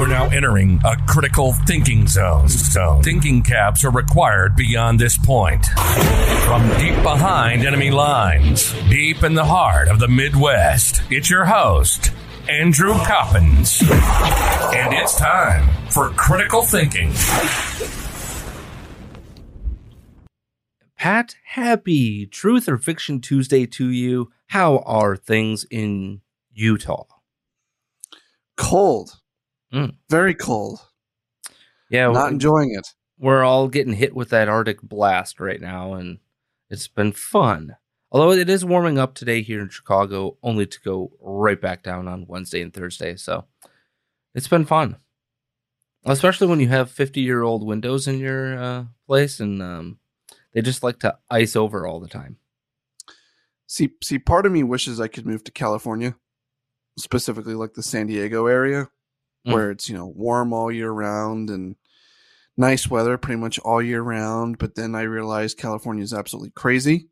You are now entering a critical thinking zone. zone. Thinking caps are required beyond this point. From deep behind enemy lines, deep in the heart of the Midwest, it's your host, Andrew Coppins. And it's time for critical thinking. Pat, happy Truth or Fiction Tuesday to you. How are things in Utah? Cold. Mm. Very cold. Yeah, Not we- enjoying it. we're all getting hit with that Arctic blast right now, and it's been fun. Although it is warming up today here in Chicago, only to go right back down on Wednesday and Thursday. So it's been fun, especially when you have 50 year old windows in your uh, place and um, they just like to ice over all the time. See, see, part of me wishes I could move to California, specifically like the San Diego area, Mm. where it's you know warm all year round and nice weather pretty much all year round. But then I realized California is absolutely crazy,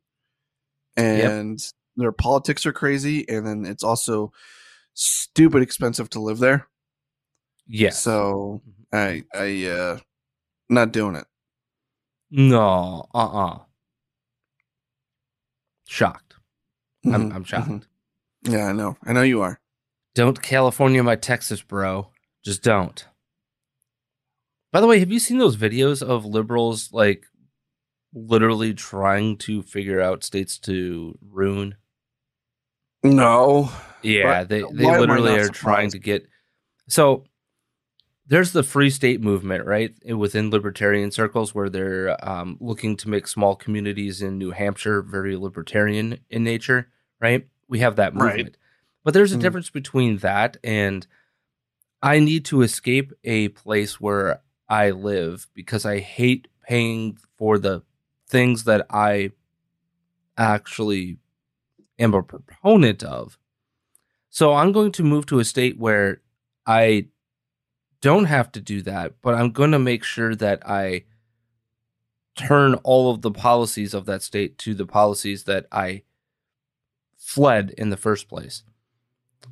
and their politics are crazy, and then it's also stupid expensive to live there. Yeah. So I, I, uh, not doing it. no, uh uh Shocked. I'm, Mhm, I'm shocked. mhm. Yeah, I know. I know you are. Don't California my Texas, bro. Just don't. By the way, have you seen those videos of liberals like literally trying to figure out states to ruin? No. Yeah, But they they literally are trying to get so there's the free state movement, right? Within libertarian circles where they're um, looking to make small communities in New Hampshire very libertarian in nature, right? We have that Right. movement. But there's a Mhm. difference between that and I need to escape a place where I live because I hate paying for the things that I actually am a proponent of. So I'm going to move to a state where I don't have to do that, but I'm going to make sure that I turn all of the policies of that state to the policies that I fled in the first place.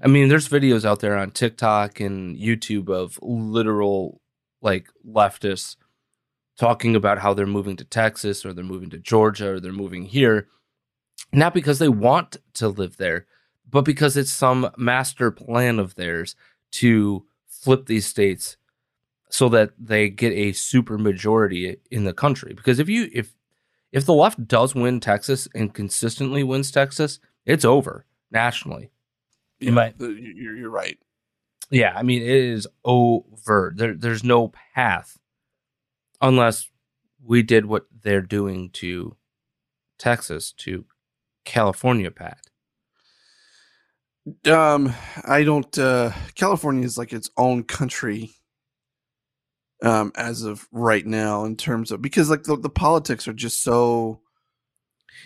I mean, there's videos out there on TikTok and YouTube of literal like leftists talking about how they're moving to Texas or they're moving to Georgia or they're moving here, not because they want to live there, but because it's some master plan of theirs to flip these states so that they get a super majority in the country. Because if you if if the left does win Texas and consistently wins Texas, it's over nationally. Yeah, might- you're, you're right. Yeah, I mean it is over. There there's no path unless we did what they're doing to Texas to California, Pat. Um, I don't. Uh, California is like its own country. Um, as of right now, in terms of because like the, the politics are just so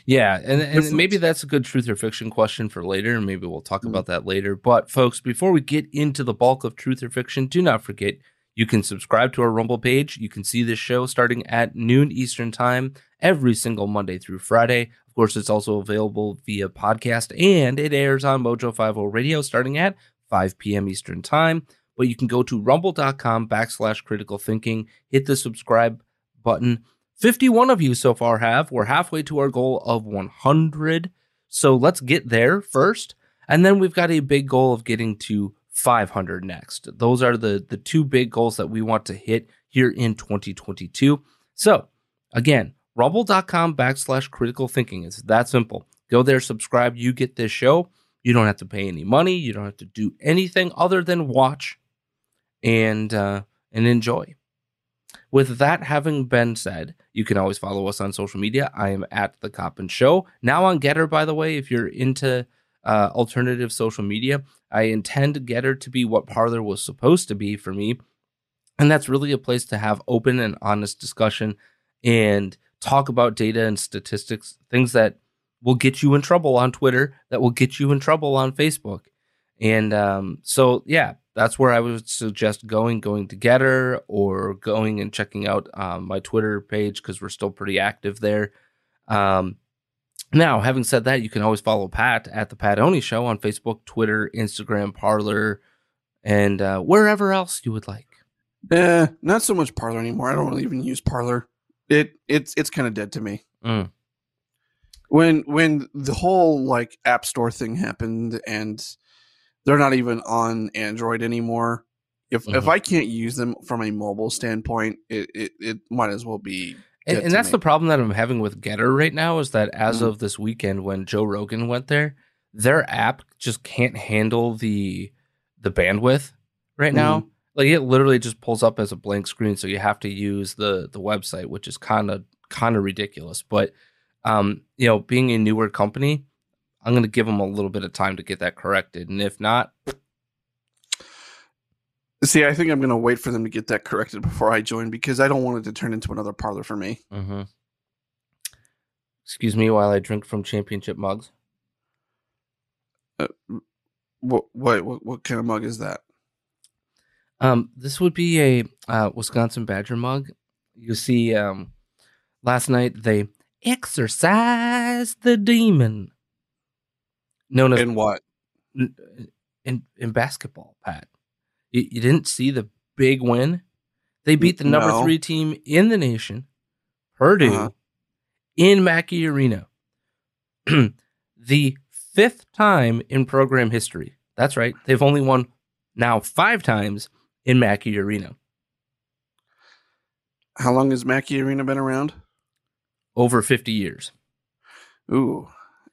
Yeah, and, and maybe that's a good truth or fiction question for later, and maybe we'll talk Mm. about that later. But folks, before we get into the bulk of truth or fiction, do not forget you can subscribe to our Rumble page. You can see this show starting at noon Eastern time every single Monday through Friday. Of course, it's also available via podcast, and it airs on Mojo 50 Radio starting at 5 p.m. Eastern time. But you can go to rumble.com backslash critical thinking, hit the subscribe button. 51 of you so far have. We're halfway to our goal of 100. So let's get there first. And then we've got a big goal of getting to 500 next. Those are the, the two big goals that we want to hit here in 2022. So again, rumble.com backslash critical thinking. It's that simple. Go there, subscribe. You get this show. You don't have to pay any money. You don't have to do anything other than watch and uh, and enjoy. With that having been said, you can always follow us on social media. I am at the Coppin Show now on Gettr. By the way, if you're into uh, alternative social media, I intend Gettr to be what Parler was supposed to be for me, and that's really a place to have open and honest discussion and talk about data and statistics, things that will get you in trouble on Twitter, that will get you in trouble on Facebook. And um, so, yeah, that's where I would suggest going, going to Gettr or going and checking out um, my Twitter page because we're still pretty active there. Um, now, having said that, you can always follow Pat at the Pat Oni Show on Facebook, Twitter, Instagram, Parler, and uh, wherever else you would like. Eh, not so much Parler anymore. I don't really even use Parler. It it's it's kind of dead to me. Mm. When when the whole like App Store thing happened and they're not even on Android anymore. If if Mhm. I can't use them from a mobile standpoint, it it, it might as well be. And, and that's me. the problem that I'm having with Gettr right now is that as Mhm. of this weekend, when Joe Rogan went there, their app just can't handle the the bandwidth right now. Like it literally just pulls up as a blank screen, so you have to use the the website, which is kind of kind of ridiculous. But um, you know, being a newer company, I'm going to give them a little bit of time to get that corrected, and if not, See, I think I'm going to wait for them to get that corrected before I join because I don't want it to turn into another Parler for me. mm-hmm. excuse me while I drink from championship mugs. What what what, what kind of mug is that? Um, this would be a uh, Wisconsin Badger mug. You see, um, last night they exorcised the demon, known as And what? in, in in basketball. Pat, you, you didn't see the big win. They beat the number No. three team in the nation, Purdue, Uh-huh. in Mackey Arena. the fifth time in program history. That's right. They've only won now five times in Mackey Arena. How long has Mackey Arena been around? over 50 years. Ooh.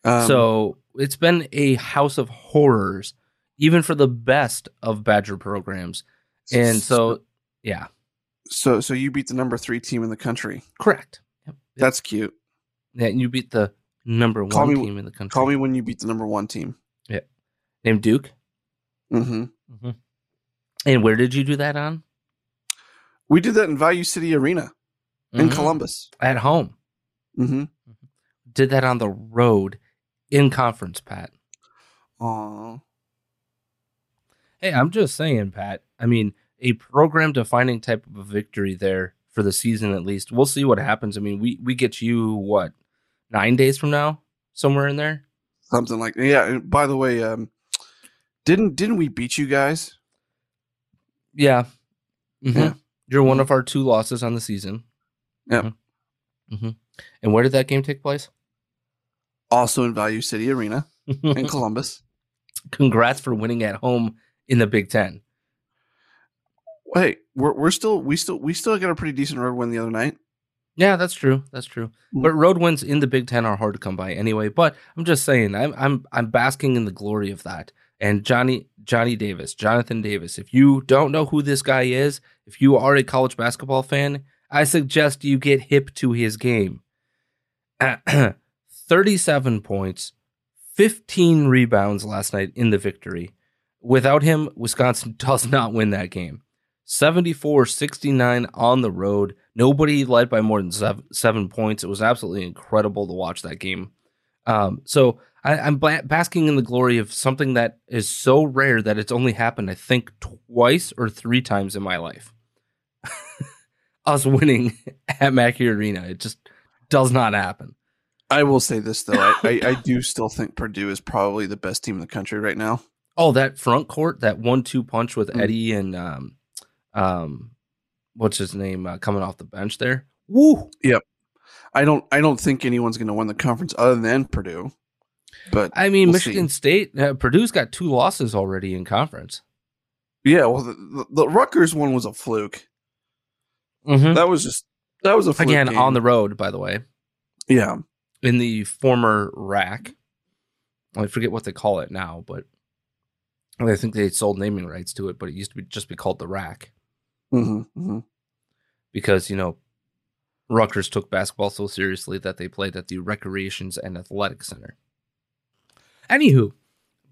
Um, so it's been a house of horrors, even for the best of Badger programs. And so, yeah, so so you beat the number three team in the country. correct. Yep. That's cute. Yeah, you beat the number one Call me- team in the country. Call me when you beat the number one team. Yeah. Named Duke. hmm Mhm. And where did you do that on? We did that in Value City Arena in Mhm. Columbus. At home. hmm Did that on the road in conference, Pat. Aw. Hey, I'm just saying, Pat. I mean, a program defining type of a victory there for the season at least. We'll see what happens. I mean, we we get you what nine days from now, somewhere in there. Something like yeah. And by the way, um, didn't didn't we beat you guys? Yeah. mm-hmm. Yeah. You're one of our two losses on the season. Yep. Mhm. Mhm. And where did that game take place? Also in Value City Arena in Columbus. Congrats for winning at home in the Big Ten. Wait, we're we're still we still we still got a pretty decent road win the other night. Yeah, that's true. That's true. Mm. But road wins in the Big Ten are hard to come by anyway. But I'm just saying, I'm I'm I'm basking in the glory of that. And Johnny Johnny Davis, Jonathan Davis. If you don't know who this guy is, if you are a college basketball fan, I suggest you get hip to his game. 37 points, 15 rebounds last night in the victory. Without him, Wisconsin does not win that game. 74 69 on the road. Nobody led by more than seven, seven points. It was absolutely incredible to watch that game. Um, so I, am basking in the glory of something that is so rare that it's only happened, I think, twice or three times in my life. Us winning at Mackey Arena. It just does not happen. I will say this though, I, I, I, do still think Purdue is probably the best team in the country right now. Oh, that front court, that one-two punch with mm. Edey and um, um, what's his name uh, coming off the bench there? Woo! Yep. I don't I don't think anyone's going to win the conference other than Purdue. But I mean, we'll Michigan see. State, uh, Purdue's got two losses already in conference. Yeah, well, the, the, the Rutgers one was a fluke. Mm-hmm. That was just that was a fluke. again game. on the road, by the way. Yeah, in the former rack. I forget what they call it now, but I think they sold naming rights to it. But it used to be just be called the rack. Mm-hmm, mm-hmm. Because you know, Rutgers took basketball so seriously that they played at the Recreations and Athletic Center. Anywho,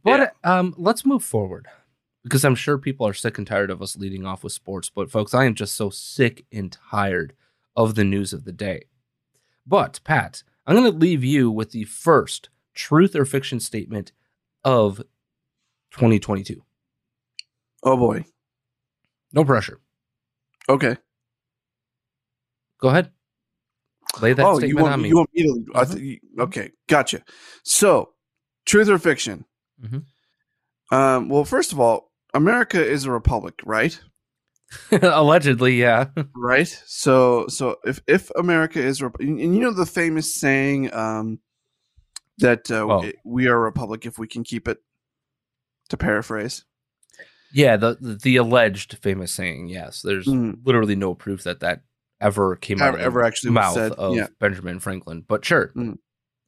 but yeah. um, let's move forward because I'm sure people are sick and tired of us leading off with sports. But folks, I am just so sick and tired of the news of the day. But Pat, I'm going to leave you with the first truth or fiction statement of 2022. Oh boy. No pressure. Okay. Go ahead. Lay that oh, statement you want, on me. You want me to? Mm-hmm. Th- okay, gotcha. So, truth or fiction? Mm-hmm. Um, well, first of all, America is a republic, right? Allegedly, yeah. right. So, so if if America is, and you know the famous saying um, that uh, we are a republic if we can keep it. To paraphrase. Yeah, the the alleged famous saying. Yes, there's mm. literally no proof that that ever came ever, out ever actually mouth said, of yeah. Benjamin Franklin. But sure. Mm.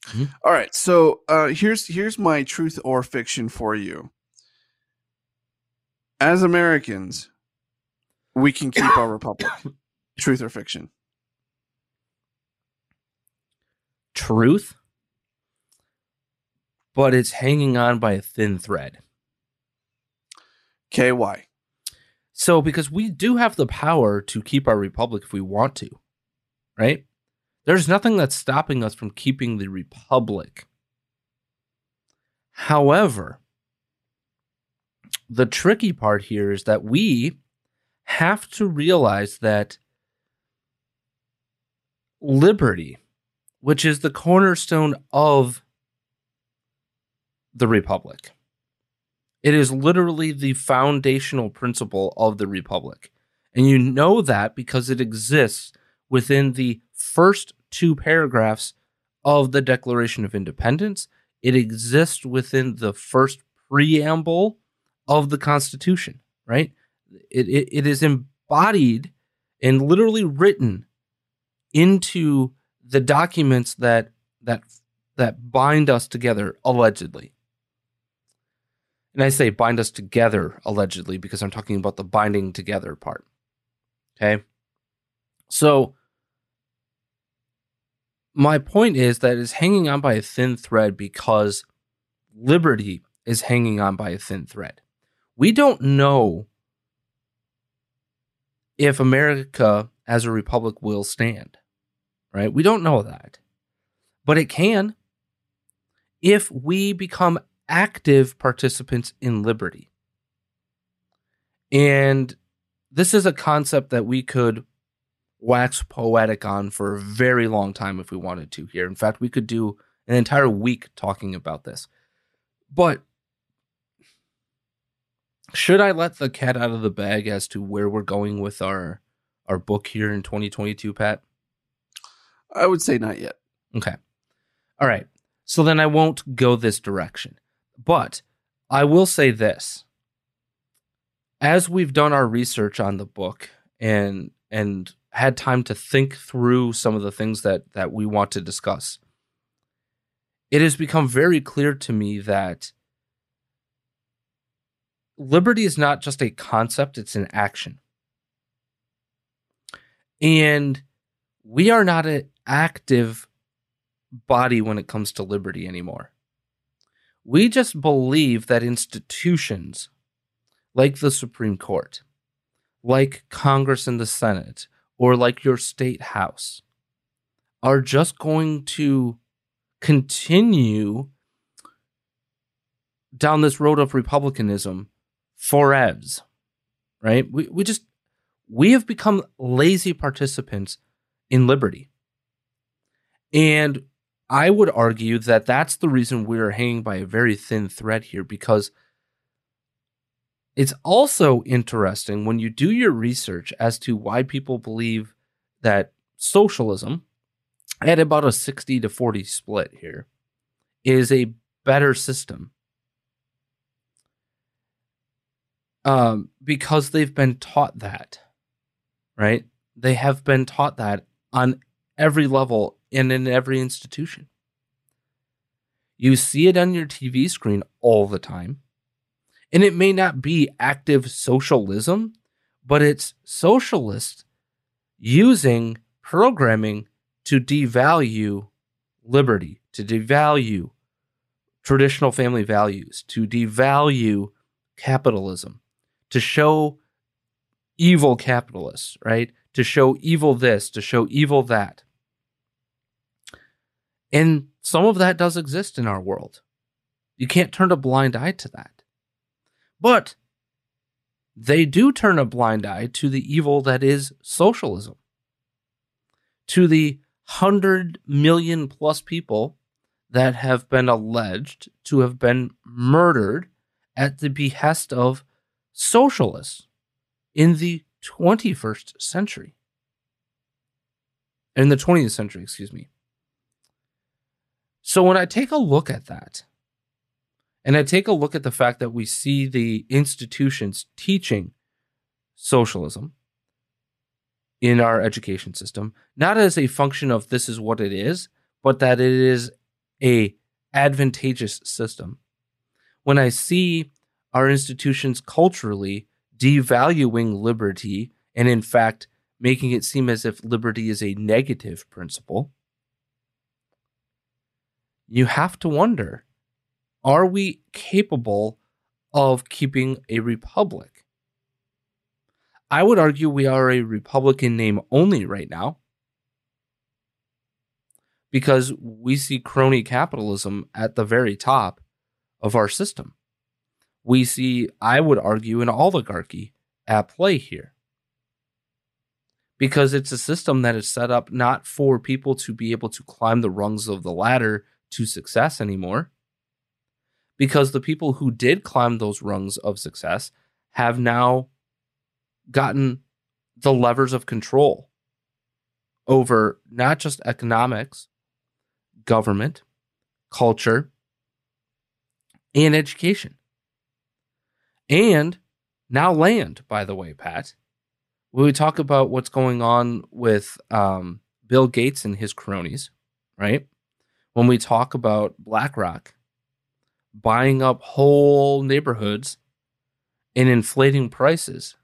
Mm-hmm. All right. So uh, here's here's my truth or fiction for you. As Americans, we can keep our republic. truth or fiction? Truth. But it's hanging on by a thin thread. KY. So, because we do have the power to keep our republic if we want to, right? There's nothing that's stopping us from keeping the republic. However, the tricky part here is that we have to realize that liberty, which is the cornerstone of the republic, it is literally the foundational principle of the Republic. And you know that because it exists within the first two paragraphs of the Declaration of Independence. It exists within the first preamble of the Constitution, right? It, it, it is embodied and literally written into the documents that that that bind us together allegedly and I say bind us together allegedly because I'm talking about the binding together part. Okay. So my point is that it's hanging on by a thin thread because liberty is hanging on by a thin thread. We don't know if America as a republic will stand, right? We don't know that. But it can if we become active participants in liberty. And this is a concept that we could wax poetic on for a very long time if we wanted to here. In fact, we could do an entire week talking about this. But should I let the cat out of the bag as to where we're going with our our book here in 2022, Pat? I would say not yet. Okay. All right. So then I won't go this direction. But I will say this. As we've done our research on the book and and had time to think through some of the things that that we want to discuss, it has become very clear to me that liberty is not just a concept, it's an action. And we are not an active body when it comes to liberty anymore. We just believe that institutions like the Supreme Court, like Congress and the Senate or like your state house are just going to continue down this road of republicanism forevs right? We, we just we have become lazy participants in liberty. And i would argue that that's the reason we're hanging by a very thin thread here because it's also interesting when you do your research as to why people believe that socialism at about a 60 to 40 split here is a better system um, because they've been taught that right? They have been taught that on every level and in every institution. You see it on your tv screen all the time. And it may not be active socialism but it's socialists using programming to devalue liberty, to devalue traditional family values, to devalue capitalism, to show evil capitalists, right? To show evil this, to show evil that. And some of that does exist in our world. You can't turn a blind eye to that. But they do turn a blind eye to the evil that is socialism, to the 100 million plus people that have been alleged to have been murdered at the behest of socialists in the 21st century. In the 20th century, excuse me. So when I take a look at that, and I take a look at the fact that we see the institutions teaching socialism, in our education system, not as a function of this is what it is, but that it is a advantageous system. When I see our institutions culturally devaluing liberty and in fact making it seem as if liberty is a negative principle, you have to wonder are we capable of keeping a republic? I would argue we are a Republican name only right now because we see crony capitalism at the very top of our system. We see, I would argue, an oligarchy at play here because it's a system that is set up not for people to be able to climb the rungs of the ladder to success anymore. Because the people who did climb those rungs of success have now gotten the levers of control over not just economics, government, culture, and education. And now land, by the way, Pat. When we talk about what's going on with um, Bill Gates and his cronies, right? When we talk about BlackRock buying up whole neighborhoods and inflating prices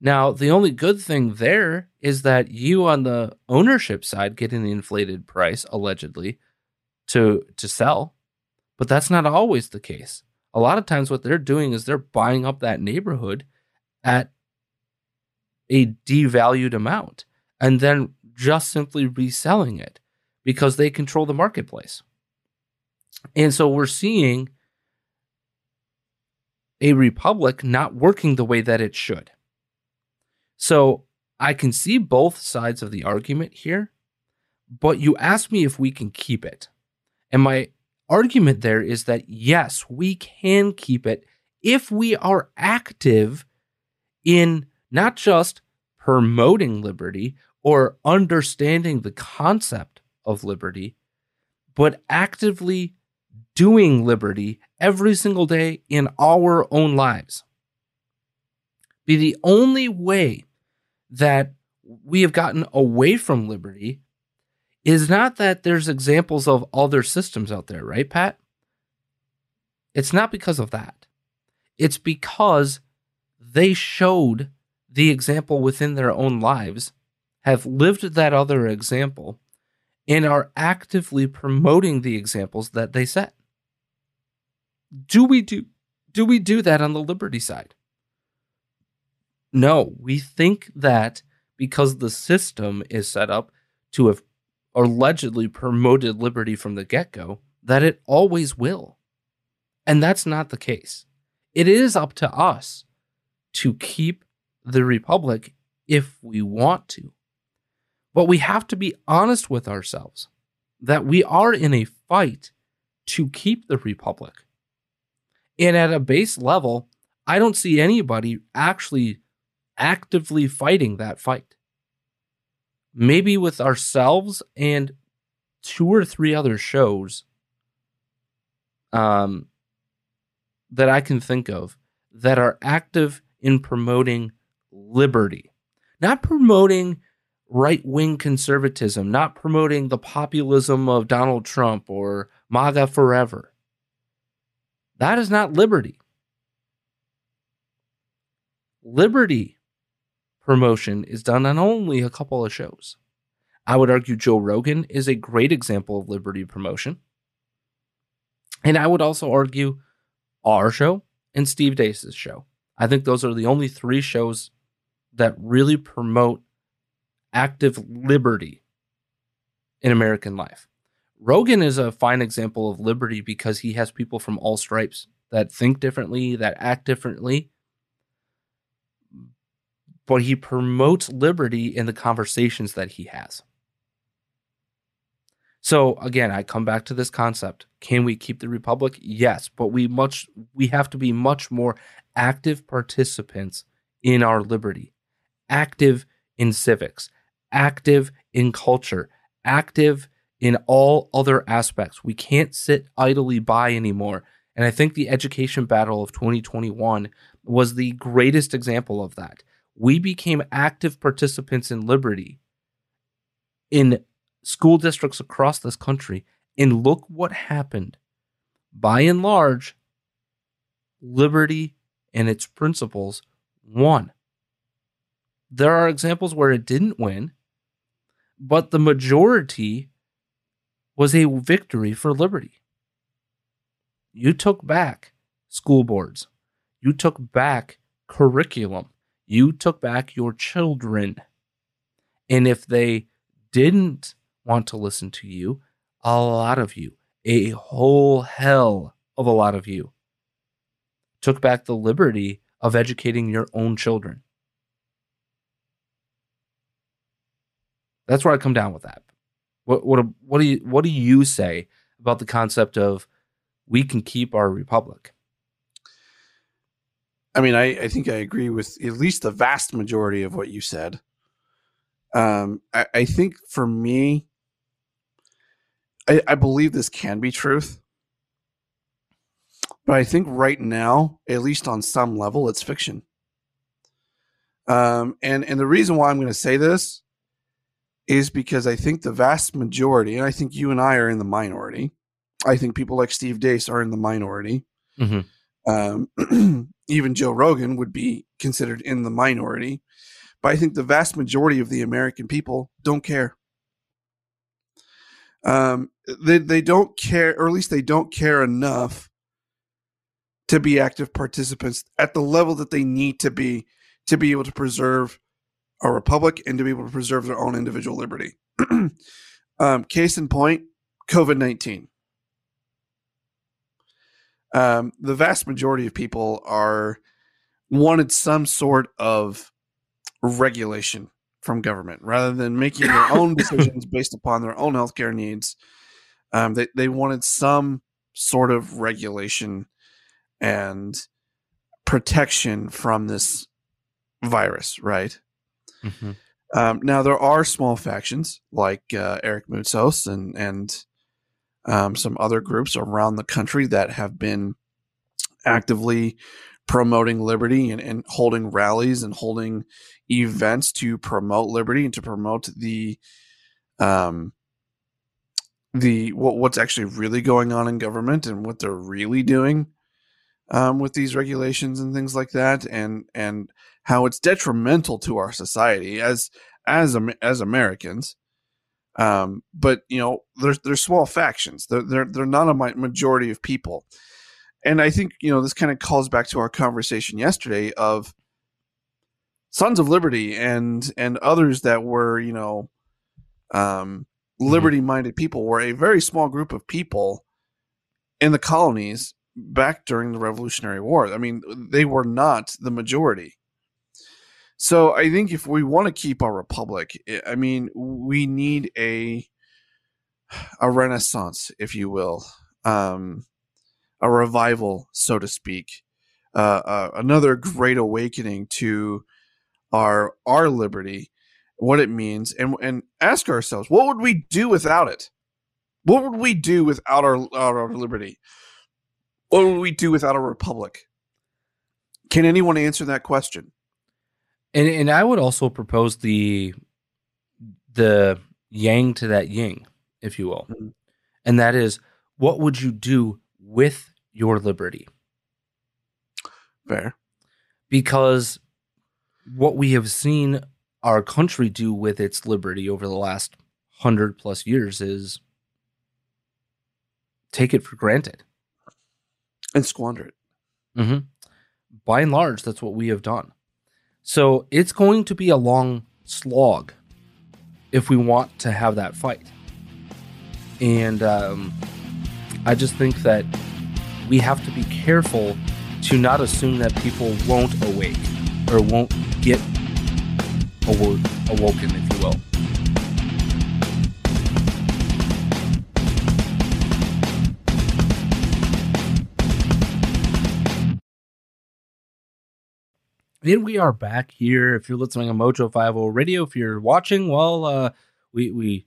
now, the only good thing there is that you on the ownership side get an inflated price allegedly to to sell, but that's not always the case. A lot of times what they're doing is they're buying up that neighborhood at a devalued amount and then just simply reselling it because they control the marketplace. And so we're seeing a republic not working the way that it should. So I can see both sides of the argument here, but you ask me if we can keep it. And my argument there is that yes, we can keep it if we are active in not just promoting liberty or understanding the concept of liberty, but actively doing liberty every single day in our own lives. Be the only way that we have gotten away from liberty is not that there's examples of other systems out there, right, Pat? It's not because of that. It's because they showed the example within their own lives, have lived that other example, and are actively promoting the examples that they set. Do we do do we do that on the liberty side? No, we think that because the system is set up to have allegedly promoted liberty from the get go, that it always will. And that's not the case. It is up to us to keep the republic if we want to. But we have to be honest with ourselves that we are in a fight to keep the republic. And at a base level, I don't see anybody actually actively fighting that fight. Maybe with ourselves and two or three other shows um, that I can think of that are active in promoting liberty, not promoting right wing conservatism, not promoting the populism of Donald Trump or MAGA forever. That is not liberty. Liberty promotion is done on only a couple of shows. I would argue Joe Rogan is a great example of liberty promotion. And I would also argue our show and Steve Deace's show. I think those are the only three shows that really promote active liberty in American life. Rogan is a fine example of liberty because he has people from all stripes that think differently, that act differently. But he promotes liberty in the conversations that he has. So again, I come back to this concept. Can we keep the republic? Yes, but we much we have to be much more active participants in our liberty. Active in civics, active in culture, active in all other aspects. We can't sit idly by anymore. And I think the education battle of 2021 was the greatest example of that. We became active participants in liberty in school districts across this country. And look what happened. By and large, liberty and its principles won. There are examples where it didn't win, but the majority was a victory for liberty. You took back school boards, you took back curriculum, you took back your children. And if they didn't want to listen to you, a lot of you, a whole hell of a lot of you, took back the liberty of educating your own children. That's where I come down with that. What what what do you what do you say about the concept of we can keep our republic? I mean, I, I think I agree with at least the vast majority of what you said. Um, I, I think for me, I, I believe this can be truth. But I think right now, at least on some level, it's fiction. Um, and and the reason why I'm going to say this is because I think the vast majority, and I think you and I are in the minority. I think people like Steve Deace are in the minority. Mm-hmm. Um, even Joe Rogan would be considered in the minority. But I think the vast majority of the American people don't care. Um, they they don't care, or at least they don't care enough to be active participants at the level that they need to be to be able to preserve a republic and to be able to preserve their own individual liberty. um, case in point, COVID 19. Um, the vast majority of people are wanted some sort of regulation from government rather than making their own decisions based upon their own healthcare needs. Um, they, they wanted some sort of regulation and protection from this virus, right? Mm-hmm. Um, now there are small factions like uh, Eric Moutsos and and um, some other groups around the country that have been actively promoting liberty and, and holding rallies and holding events to promote liberty and to promote the um the what, what's actually really going on in government and what they're really doing um, with these regulations and things like that, and and how it's detrimental to our society as as as Americans. Um, but you know, they're they're small factions. They're they're they're not a majority of people, and I think you know this kind of calls back to our conversation yesterday of Sons of Liberty and and others that were you know um, liberty minded people were a very small group of people in the colonies back during the Revolutionary War. I mean, they were not the majority. So I think if we want to keep our republic, I mean, we need a a renaissance, if you will, um, a revival, so to speak, uh, uh, another great awakening to our our liberty, what it means, and and ask ourselves, what would we do without it? What would we do without our our liberty? What would we do without a republic? Can anyone answer that question? And and I would also propose the the yang to that yin, if you will. Mm-hmm. And that is what would you do with your liberty? Fair. Because what we have seen our country do with its liberty over the last hundred plus years is take it for granted and squander it. Mm-hmm. By and large, that's what we have done. So it's going to be a long slog if we want to have that fight. And um, I just think that we have to be careful to not assume that people won't awake or won't get awoken, if you will. And we are back here. If you're listening on Mojo 50 Radio, if you're watching, well, uh, we we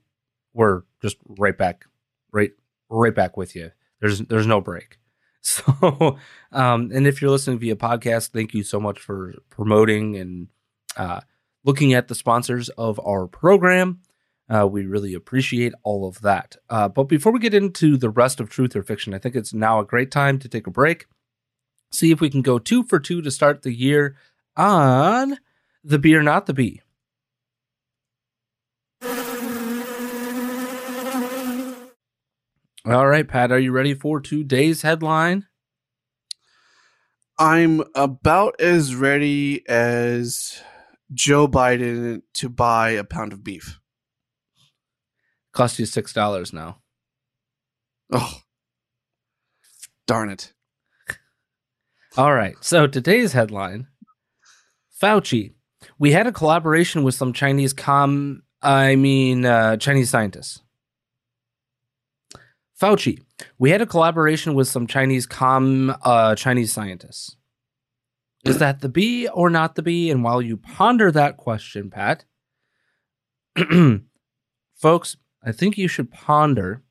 we're just right back, right right back with you. There's there's no break. So, um, and if you're listening via podcast, thank you so much for promoting and uh, looking at the sponsors of our program. Uh, we really appreciate all of that. Uh, but before we get into the rest of Truth or Fiction, I think it's now a great time to take a break. See if we can go two for two to start the year on the bee or not the bee. All right, Pat, are you ready for today's headline? I'm about as ready as Joe Biden to buy a pound of beef. Cost you six dollars now. Oh, darn it! All right, so today's headline: Fauci. We had a collaboration with some Chinese com, I mean uh, Chinese scientists. Fauci. We had a collaboration with some Chinese com uh, Chinese scientists. Is that the bee or not the bee? And while you ponder that question, Pat, folks, I think you should ponder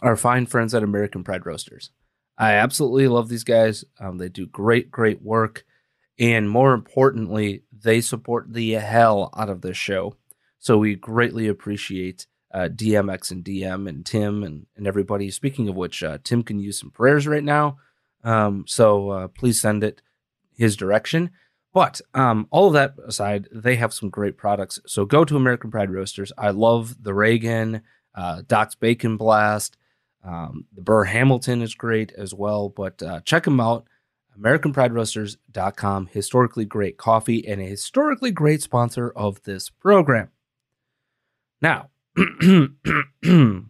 our fine friends at American Pride Roasters. I absolutely love these guys. Um, they do great, great work. And more importantly, they support the hell out of this show. So we greatly appreciate uh, DMX and DM and Tim and, and everybody. Speaking of which, uh, Tim can use some prayers right now. Um, so uh, please send it his direction. But um, all of that aside, they have some great products. So go to American Pride Roasters. I love the Reagan, uh, Doc's Bacon Blast. Um, the Burr Hamilton is great as well. But uh, check them out. AmericanPrideRoasters.com. Historically great coffee and a historically great sponsor of this program. Now, do you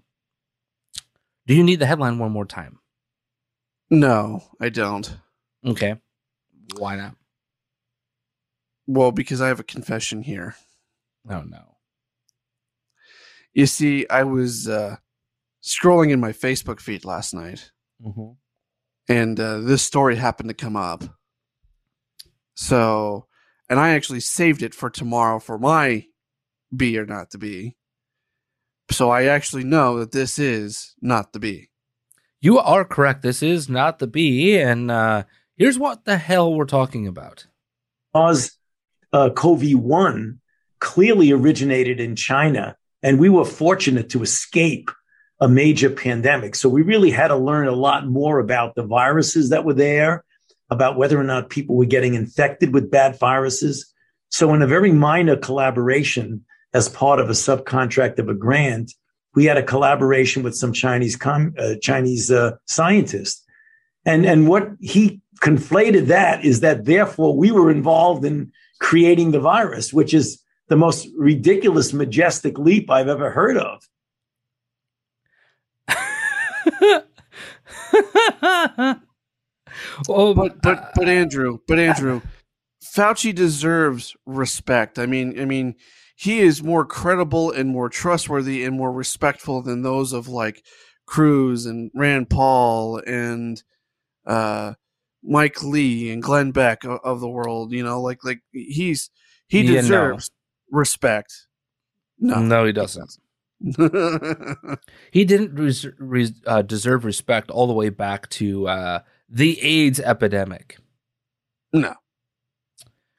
need the headline one more time? No, I don't. Okay. Why not? Well, because I have a confession here. Oh no. You see, I was uh, scrolling in my Facebook feed last night, mm-hmm. And uh, this story happened to come up. So, and I actually saved it for tomorrow for my be or not to be. So I actually know that this is not the bee. You are correct. This is not the bee, and uh, here's what the hell we're talking about. Cause uh, CoV one clearly originated in China, and we were fortunate to escape a major pandemic. So we really had to learn a lot more about the viruses that were there, about whether or not people were getting infected with bad viruses. So in a very minor collaboration, as part of a subcontract of a grant, we had a collaboration with some Chinese com- uh, Chinese uh, scientists, And and what he conflated that is that therefore we were involved in creating the virus, which is the most ridiculous, majestic leap I've ever heard of. oh, but but but Andrew, but Andrew, Fauci deserves respect. I mean, I mean, he is more credible and more trustworthy and more respectful than those of like Cruz and Rand Paul and uh, Mike Lee and Glenn Beck of, of, the world. You know, like like he's he yeah, deserves no. respect. No, no, he doesn't. he didn't res- res- uh, deserve respect all the way back to uh, the AIDS epidemic. No.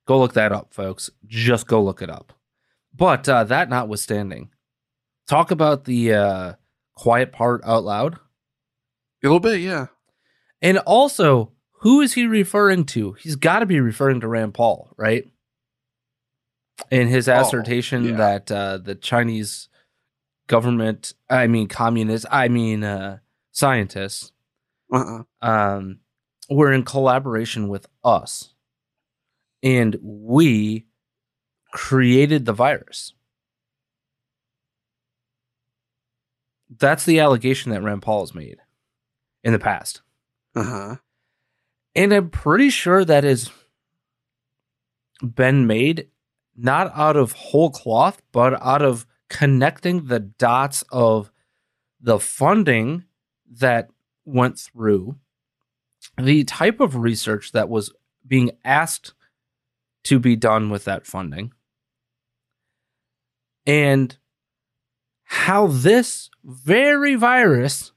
Go look that up, folks. Just go look it up. But uh, that notwithstanding, talk about the uh, quiet part out loud. A little bit, yeah. And also, who is he referring to? He's got to be referring to Rand Paul, right? In his assertion oh, yeah. that uh, the Chinese government, I mean communists, I mean uh, scientists, uh-uh. um, were in collaboration with us, and we created the virus. That's the allegation that Rand Paul has made in the past. Uh huh. And I'm pretty sure that has been made not out of whole cloth, but out of connecting the dots of the funding that went through, the type of research that was being asked to be done with that funding, and how this very virus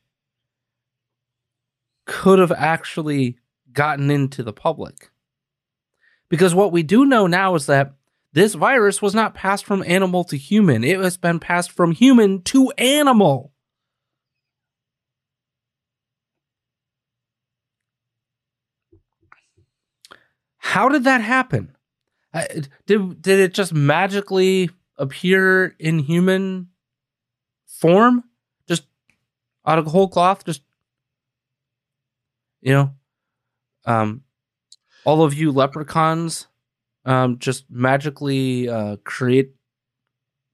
could have actually gotten into the public. Because what we do know now is that this virus was not passed from animal to human, it has been passed from human to animal. How did that happen? Did did it just magically appear in human form, just out of whole cloth? Just you know, um, all of you leprechauns um, just magically uh, create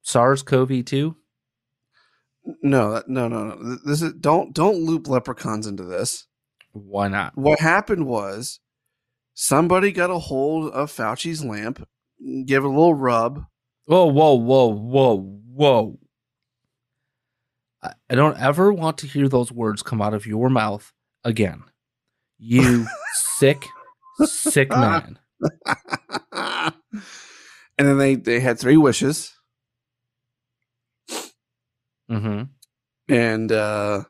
SARS-CoV-2? No, no, no, no. This is don't don't loop leprechauns into this. Why not? What happened was somebody got a hold of Fauci's lamp, gave it a little rub. Whoa, whoa, whoa, whoa, whoa. I don't ever want to hear those words come out of your mouth again. You sick, sick man. and then they they had three wishes. Mm-hmm. And uh,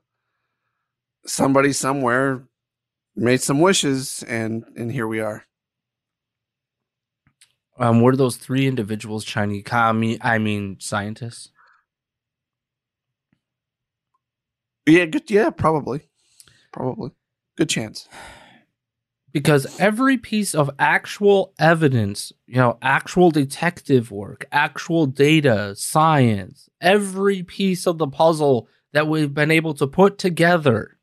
somebody somewhere made some wishes, and and here we are. Um, were those three individuals Chinese? I mean, I mean scientists. Yeah, good, yeah, probably, probably, good chance because every piece of actual evidence, you know, actual detective work, actual data, science, every piece of the puzzle that we've been able to put together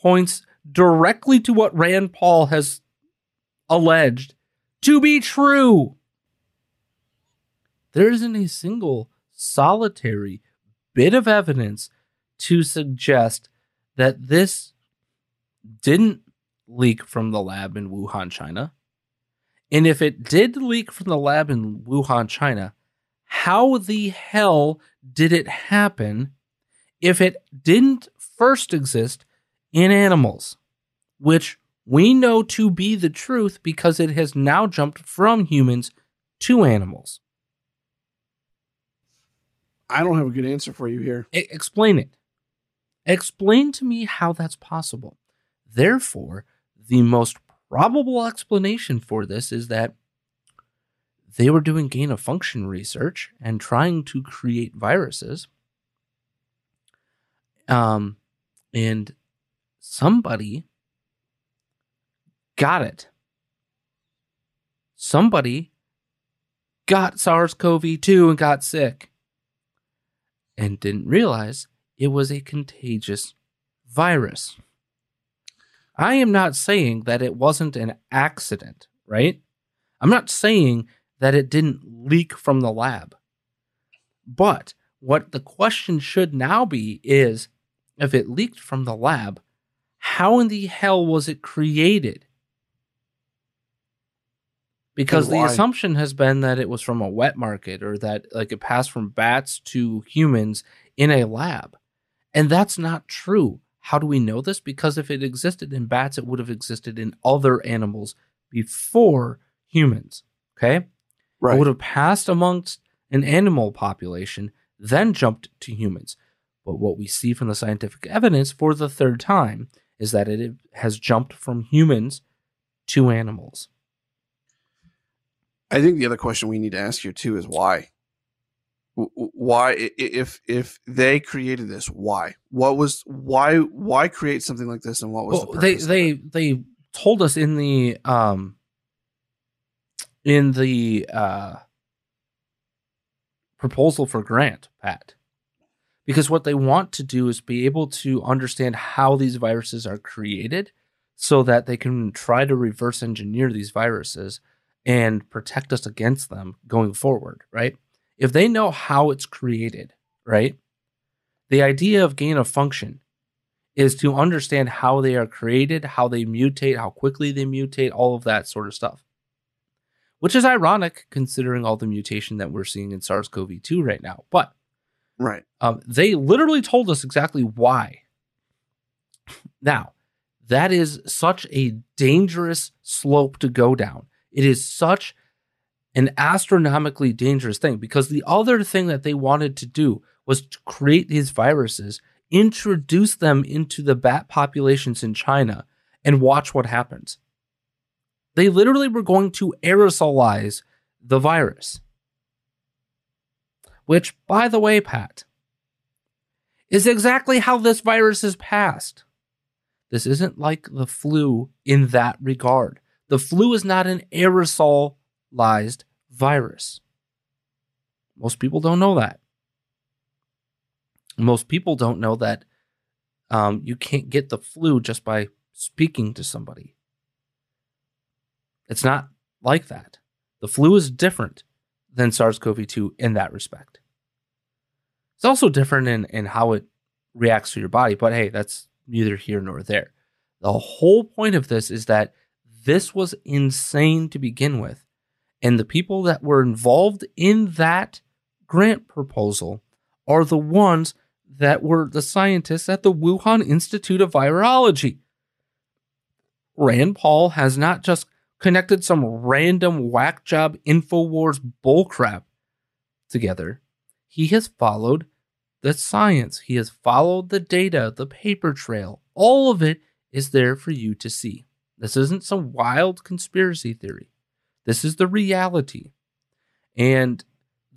points directly to what Rand Paul has alleged to be true. There isn't a single solitary bit of evidence to suggest that this didn't leak from the lab in Wuhan, China? And if it did leak from the lab in Wuhan, China, how the hell did it happen if it didn't first exist in animals, which we know to be the truth because it has now jumped from humans to animals? I don't have a good answer for you here. I- explain it. Explain to me how that's possible. Therefore, the most probable explanation for this is that they were doing gain of function research and trying to create viruses. Um, and somebody got it. Somebody got SARS CoV 2 and got sick and didn't realize it was a contagious virus. I am not saying that it wasn't an accident, right? I'm not saying that it didn't leak from the lab. But what the question should now be is if it leaked from the lab, how in the hell was it created? Because the assumption has been that it was from a wet market or that like it passed from bats to humans in a lab. And that's not true. How do we know this? Because if it existed in bats, it would have existed in other animals before humans. Okay? It would have passed amongst an animal population, then jumped to humans. But what we see from the scientific evidence for the third time is that it has jumped from humans to animals. I think the other question we need to ask here too is why. Why, if if they created this, why? What was why? Why create something like this, and what was Well, the they they they told us in the um in the uh proposal for grant, Pat. Because what they want to do is be able to understand how these viruses are created so that they can try to reverse engineer these viruses and protect us against them going forward, right? If they know how it's created, right? The idea of gain of function is to understand how they are created, how they mutate, how quickly they mutate, all of that sort of stuff. Which is ironic considering all the mutation that we're seeing in SARS CoV 2 right now. But Right. um, they literally told us exactly why. Now, that is such a dangerous slope to go down. It is such an astronomically dangerous thing because the other thing that they wanted to do was to create these viruses, introduce them into the bat populations in China, and watch what happens. They literally were going to aerosolize the virus. Which, by the way, Pat, is exactly how this virus is passed. This isn't like the flu in that regard. The flu is not an aerosolized virus. Most people don't know that. Most people don't know that um, you can't get the flu just by speaking to somebody. It's not like that. The flu is different than SARS CoV 2 in that respect. It's also different in, in how it reacts to your body, but hey, that's neither here nor there. The whole point of this is that this was insane to begin with. And the people that were involved in that grant proposal are the ones that were the scientists at the Wuhan Institute of Virology. Rand Paul has not just connected some random whack job InfoWars bullcrap together. He has followed the science, he has followed the data, the paper trail. All of it is there for you to see. This isn't some wild conspiracy theory. This is the reality. And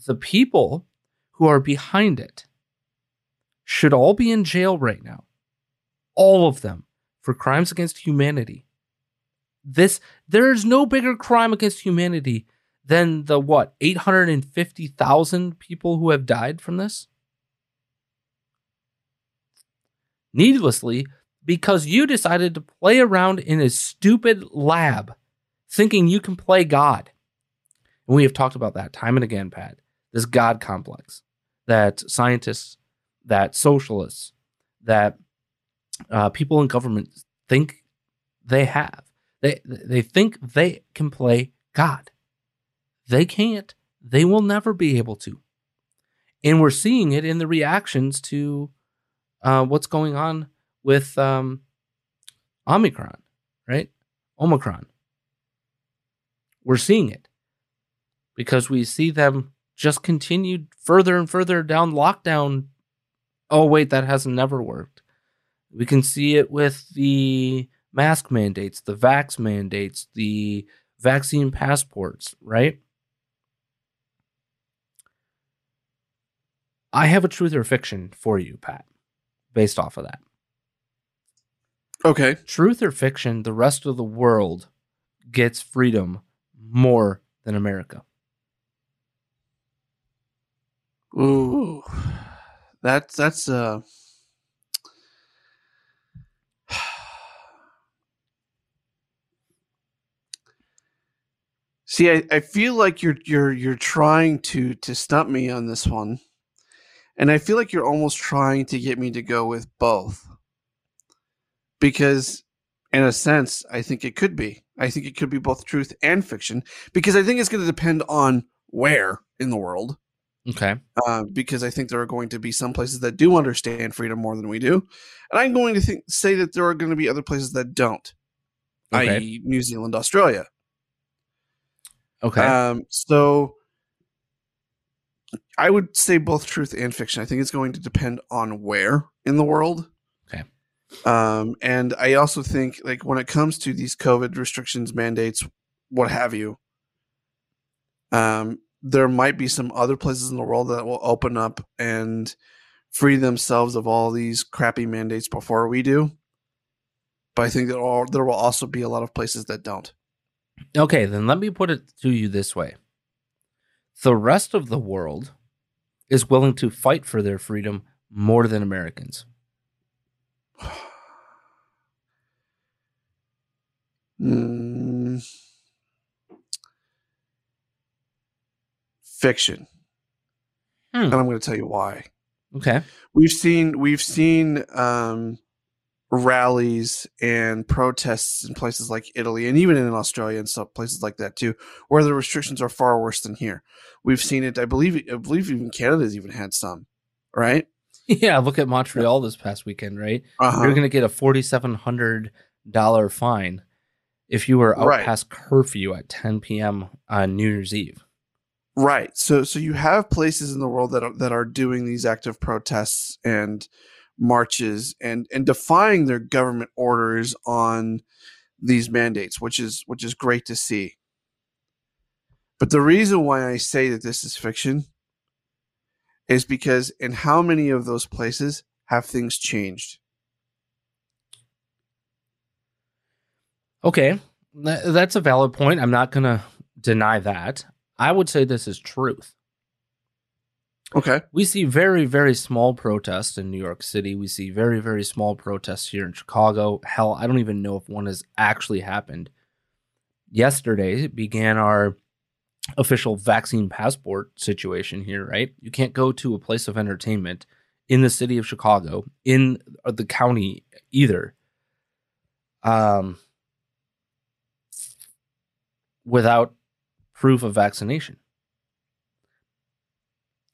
the people who are behind it should all be in jail right now. All of them for crimes against humanity. This there is no bigger crime against humanity than the what 850,000 people who have died from this. Needlessly, because you decided to play around in a stupid lab thinking you can play God. And we have talked about that time and again, Pat. This God complex that scientists, that socialists, that uh, people in government think they have. They they think they can play God. They can't. They will never be able to. And we're seeing it in the reactions to uh, what's going on with um, Omicron, right? Omicron. We're seeing it because we see them just continued further and further down lockdown. Oh, wait, that hasn't never worked. We can see it with the mask mandates, the vax mandates, the vaccine passports, right? I have a truth or fiction for you, Pat, based off of that. Okay. Truth or fiction, the rest of the world gets freedom more than America? Ooh, that's that's uh, See, I, I feel like you're you're you're trying to to stump me on this one. And I feel like you're almost trying to get me to go with both. Because in a sense, I think it could be. I think it could be both truth and fiction because I think it's going to depend on where in the world. Okay. Uh, because I think there are going to be some places that do understand freedom more than we do, and I'm going to think say that there are going to be other places that don't, Okay. i.e., New Zealand, Australia. Okay. Um, so I would say both truth and fiction. I think it's going to depend on where in the world. Um, and I also think like when it comes to these COVID restrictions, mandates, what have you, um, there might be some other places in the world that will open up and free themselves of all these crappy mandates before we do. But I think that all, there will also be a lot of places that don't. Okay, then let me put it to you this way. The rest of the world is willing to fight for their freedom more than Americans. Mm. Fiction. Hmm. And I'm going to tell you why. Okay. We've seen we've seen um, rallies and protests in places like Italy and even in Australia and stuff places like that too, where the restrictions are far worse than here. We've seen it. I believe. I believe even Canada's even had some. Right. Yeah, look at Montreal this past weekend, right? Uh-huh. You're going to get a $4,700 fine if you were out Right. past curfew at 10 p.m. on New Year's Eve. Right. So so you have places in the world that are, that are doing these active protests and marches and and defying their government orders on these mandates, which is which is great to see. But the reason why I say that this is fiction is because in how many of those places have things changed? Okay, that's a valid point. I'm not going to deny that. I would say this is truth. Okay. We see very, very small protests in New York City. We see very, very small protests here in Chicago. Hell, I don't even know if one has actually happened. Yesterday began our official vaccine passport situation here, right? You can't go to a place of entertainment in the city of Chicago, in the county either, um, without proof of vaccination.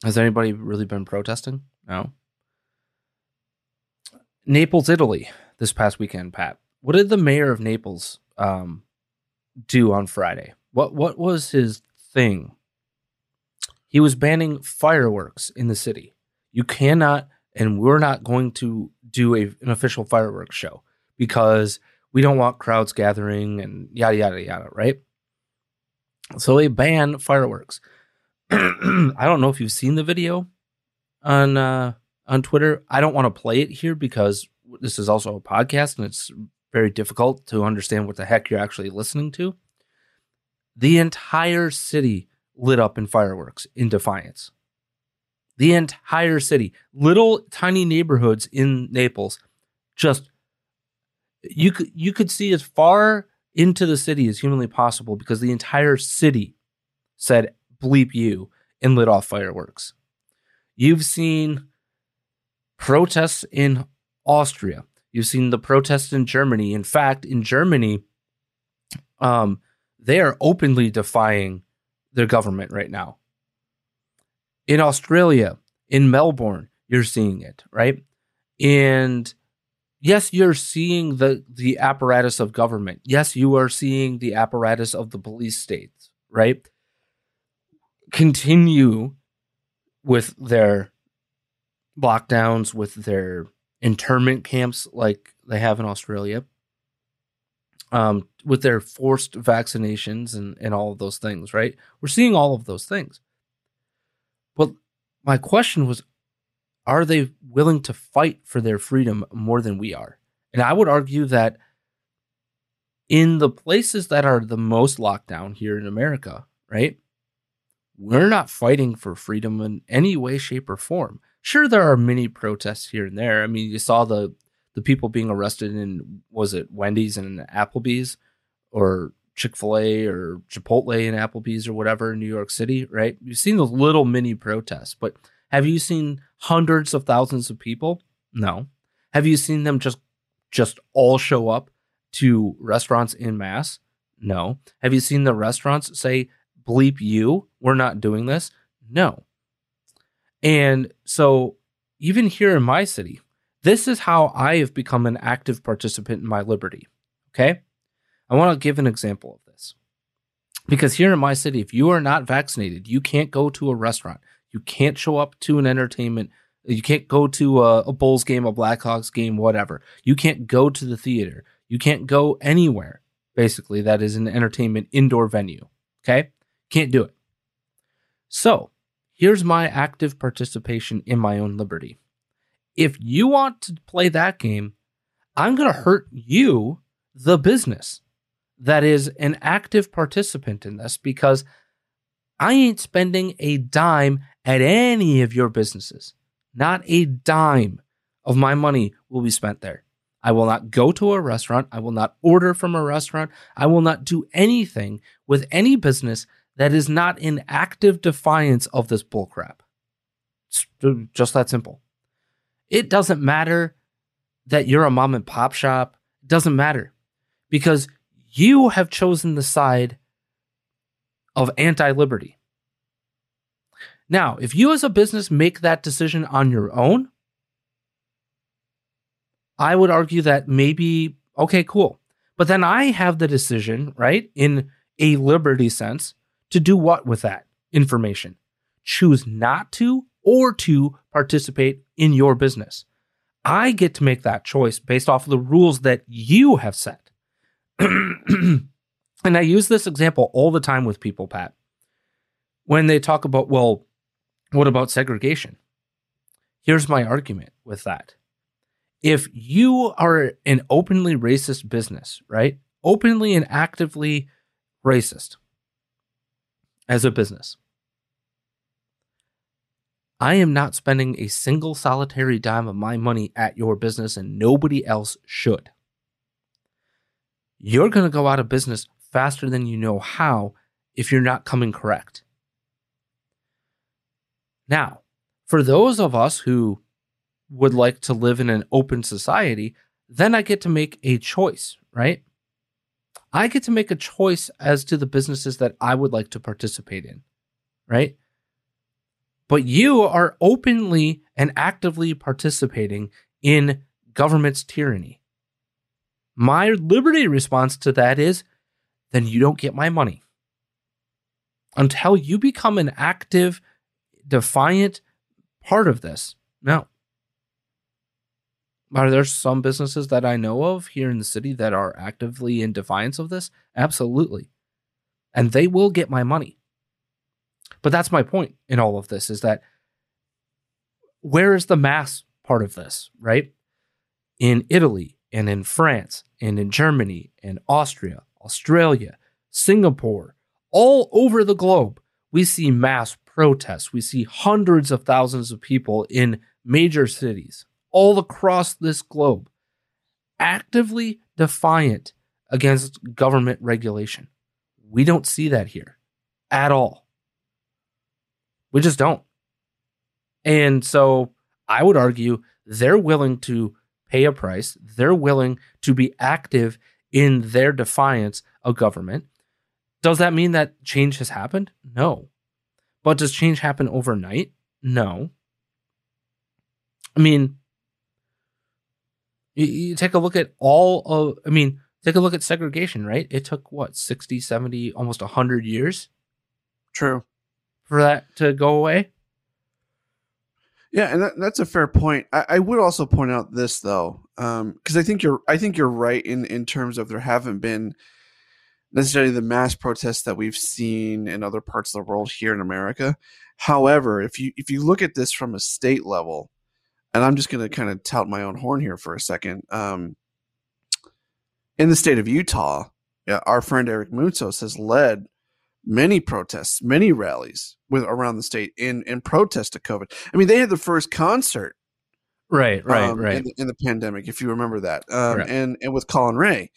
Has anybody really been protesting? No. Naples, Italy, this past weekend, Pat. What did the mayor of Naples um, do on Friday? What what was his thing? He was banning fireworks in the city. You cannot, and we're not going to do a, an official fireworks show because we don't want crowds gathering and yada yada yada, right? So they ban fireworks. I don't know if you've seen the video on uh, on Twitter. I don't want to play it here because this is also a podcast and it's very difficult to understand what the heck you're actually listening to. The entire city lit up in fireworks in defiance. The entire city, little tiny neighborhoods in Naples, just you could you could see as far into the city as humanly possible because the entire city said bleep you and lit off fireworks. You've seen protests in Austria. You've seen the protests in Germany. In fact, in Germany, um, they are openly defying their government right now. In Australia, in Melbourne, you're seeing it, right? And yes, you're seeing the the apparatus of government. Yes, you are seeing the apparatus of the police states, right? Continue with their lockdowns, with their internment camps like they have in Australia, um, with their forced vaccinations and, and all of those things, right? We're seeing all of those things. But my question was are they willing to fight for their freedom more than we are? And I would argue that in the places that are the most locked down here in America, right? We're not fighting for freedom in any way, shape, or form. Sure, there are many protests here and there. I mean, you saw the the people being arrested in was it Wendy's and Applebee's, or Chick fil A or Chipotle and Applebee's or whatever in New York City, right? You've seen those little mini protests, but have you seen hundreds of thousands of people? No. Have you seen them just just all show up to restaurants in mass? No. Have you seen the restaurants say, bleep you, we're not doing this? No. And so, even here in my city, this is how I have become an active participant in my liberty. Okay. I want to give an example of this. Because here in my city, if you are not vaccinated, you can't go to a restaurant. You can't show up to an entertainment. You can't go to a, a Bulls game, a Blackhawks game, whatever. You can't go to the theater. You can't go anywhere, basically, that is an entertainment indoor venue. Okay? Can't do it. So, here's my active participation in my own liberty. If you want to play that game, I'm going to hurt you, the business that is an active participant in this, because I ain't spending a dime at any of your businesses. Not a dime of my money will be spent there. I will not go to a restaurant. I will not order from a restaurant. I will not do anything with any business that is not in active defiance of this bullcrap. It's just that simple. It doesn't matter that you're a mom and pop shop. It doesn't matter because you have chosen the side of anti liberty. Now, if you as a business make that decision on your own, I would argue that maybe, okay, cool. But then I have the decision, right, in a liberty sense, to do what with that information? Choose not to or to participate in your business. I get to make that choice based off of the rules that you have set. and I use this example all the time with people, Pat, when they talk about, well, what about segregation? Here's my argument with that. If you are an openly racist business, right? Openly and actively racist, as a business. I am not spending a single solitary dime of my money at your business, and nobody else should. You're going to go out of business faster than you know how if you're not coming correct. Now, for those of us who would like to live in an open society, then I get to make a choice, right? I get to make a choice as to the businesses that I would like to participate in, right? But you are openly and actively participating in government's tyranny. My liberty response to that is then you don't get my money. Until you become an active, defiant part of this, no. Are there some businesses that I know of here in the city that are actively in defiance of this? Absolutely. And they will get my money. But that's my point in all of this is that where is the mass part of this, right? In Italy and in France and in Germany and Austria, Australia, Singapore, all over the globe, we see mass protests. We see hundreds of thousands of people in major cities all across this globe actively defiant against government regulation. We don't see that here at all. We just don't. And so I would argue they're willing to pay a price, they're willing to be active in their defiance of government. Does that mean that change has happened? No. But does change happen overnight? No. I mean, you, you take a look at all of, I mean, take a look at segregation, right? It took what, 60, 70, almost 100 years? True. For that to go away? Yeah, and that, that's a fair point. I, I, would also point out this though, um, because um, I think you're I think you're right in in terms of there haven't been necessarily the mass protests that we've seen in other parts of the world here in America. However, if you if you look at this from a state level, and I'm just going to kind of tout my own horn here for a second. Um, in the state of Utah, yeah, our friend Eric Moutsos has led many protests, many rallies with around the state in in protest of COVID. I mean, they had the first concert, right, right, um, right, in the, in the, pandemic, if you remember that, um, and and with Collin Raye.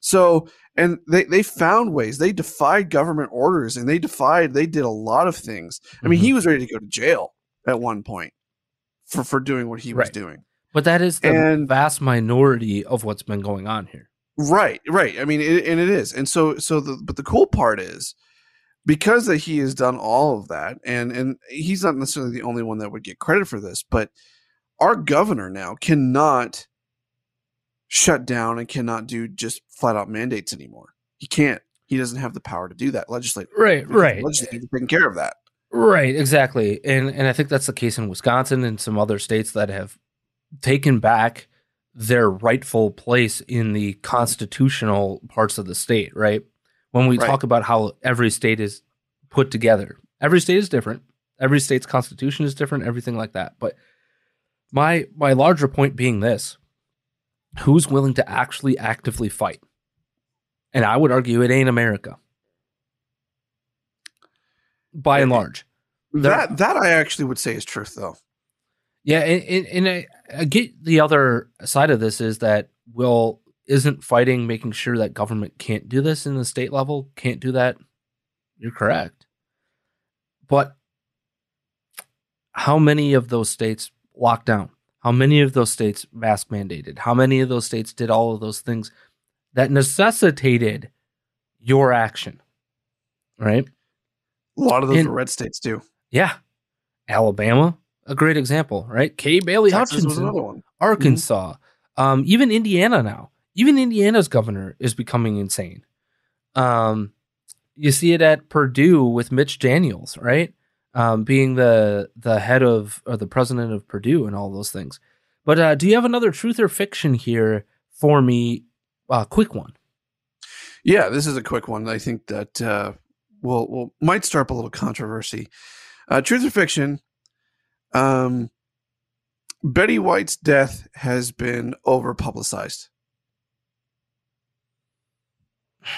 So, and they, they found ways. They defied government orders and they defied, they did a lot of things. I mean, Mhm. he was ready to go to jail at one point for, for doing what he was Right. doing. But that is the And- vast minority of what's been going on here. Right, right. I mean, it, and it is. And so, so the, but the cool part is because that he has done all of that and, and he's not necessarily the only one that would get credit for this, but our governor now cannot shut down and cannot do just flat out mandates anymore. He can't. He doesn't have the power to do that. Legislate, Right, right. Legislature taking care of that. Right, exactly. And and I think that's the case in Wisconsin and some other states that have taken back their rightful place in the constitutional parts of the state, right? When we Right. talk about how every state is put together. Every state is different. Every state's constitution is different, everything like that. But my my larger point being this, who's willing to actually actively fight? And I would argue it ain't America. By and large. That that I actually would say is truth, though. Yeah, and, and, and I, I get the other side of this is that Will isn't fighting making sure that government can't do this in the state level, can't do that. You're correct. But how many of those states locked down? How many of those states mask mandated? How many of those states did all of those things that necessitated your action? Right? A lot of those And- are red states do. Yeah. Alabama, a great example, right? Kay Bailey Texas was Hutchinson, another one. Arkansas, um, even Indiana now. Even Indiana's governor is becoming insane. Um, you see it at Purdue with Mitch Daniels, right? Um, being the the head of or the president of Purdue and all those things. But uh, do you have another truth or fiction here for me? Uh, quick one. Yeah, this is a quick one. I think that uh, will will might stir up a little controversy. Uh, truth or fiction? Um, Betty White's death has been over publicized.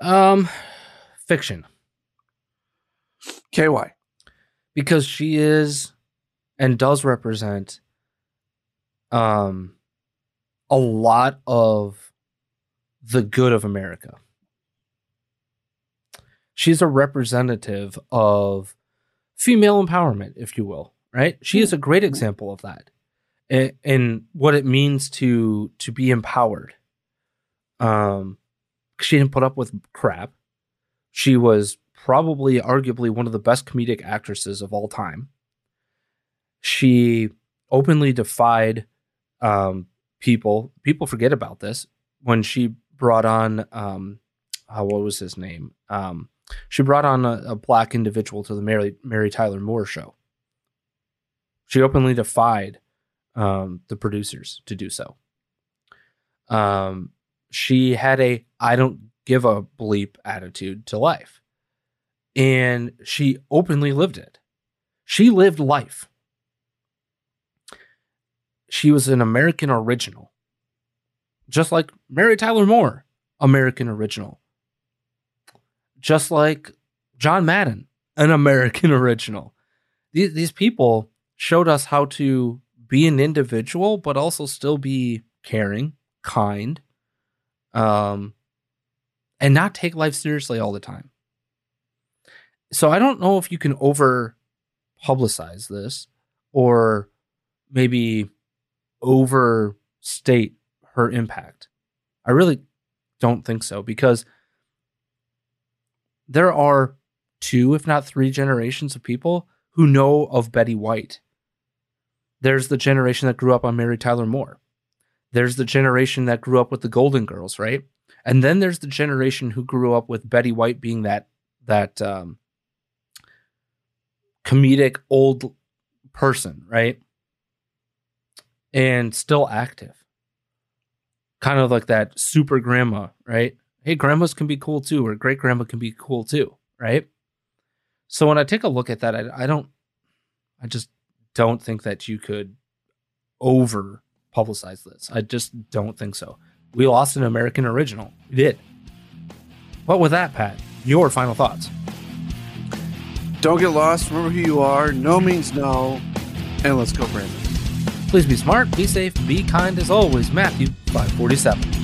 Um, fiction. KY. because she is and does represent um a lot of the good of America. She's a representative of female empowerment, if you will, right? She is a great example of that. And, and what it means to to be empowered. Um she didn't put up with crap. She was probably arguably one of the best comedic actresses of all time. She openly defied um, people. People forget about this when she brought on um, uh, what was his name? Um, she brought on a, a black individual to the Mary Mary Tyler Moore show. She openly defied um, the producers to do so. Um, she had a I don't give a bleep attitude to life and she openly lived it. She lived life. She was an American original, just like Mary Tyler Moore, American original, just like John Madden, an American original. These, these people showed us how to be an individual, but also still be caring, kind, um, and not take life seriously all the time so I don't know if you can over publicize this or maybe overstate her impact. I really don't think so because there are two, if not three generations of people who know of Betty White. There's the generation that grew up on Mary Tyler Moore. There's the generation that grew up with the Golden Girls, right? And then there's the generation who grew up with Betty White being that that um, comedic old person, right? And still active. Kind of like that super grandma, right? Hey, grandmas can be cool too, or great grandma can be cool too, right? So when I take a look at that, I, I don't, I just don't think that you could over publicize this. I just don't think so. We lost an American original. We did. But with that, Pat, your final thoughts. Don't get lost. Remember who you are. No means no. And let's go, Brandon. Please be smart, be safe, be kind as always. Matthew 547.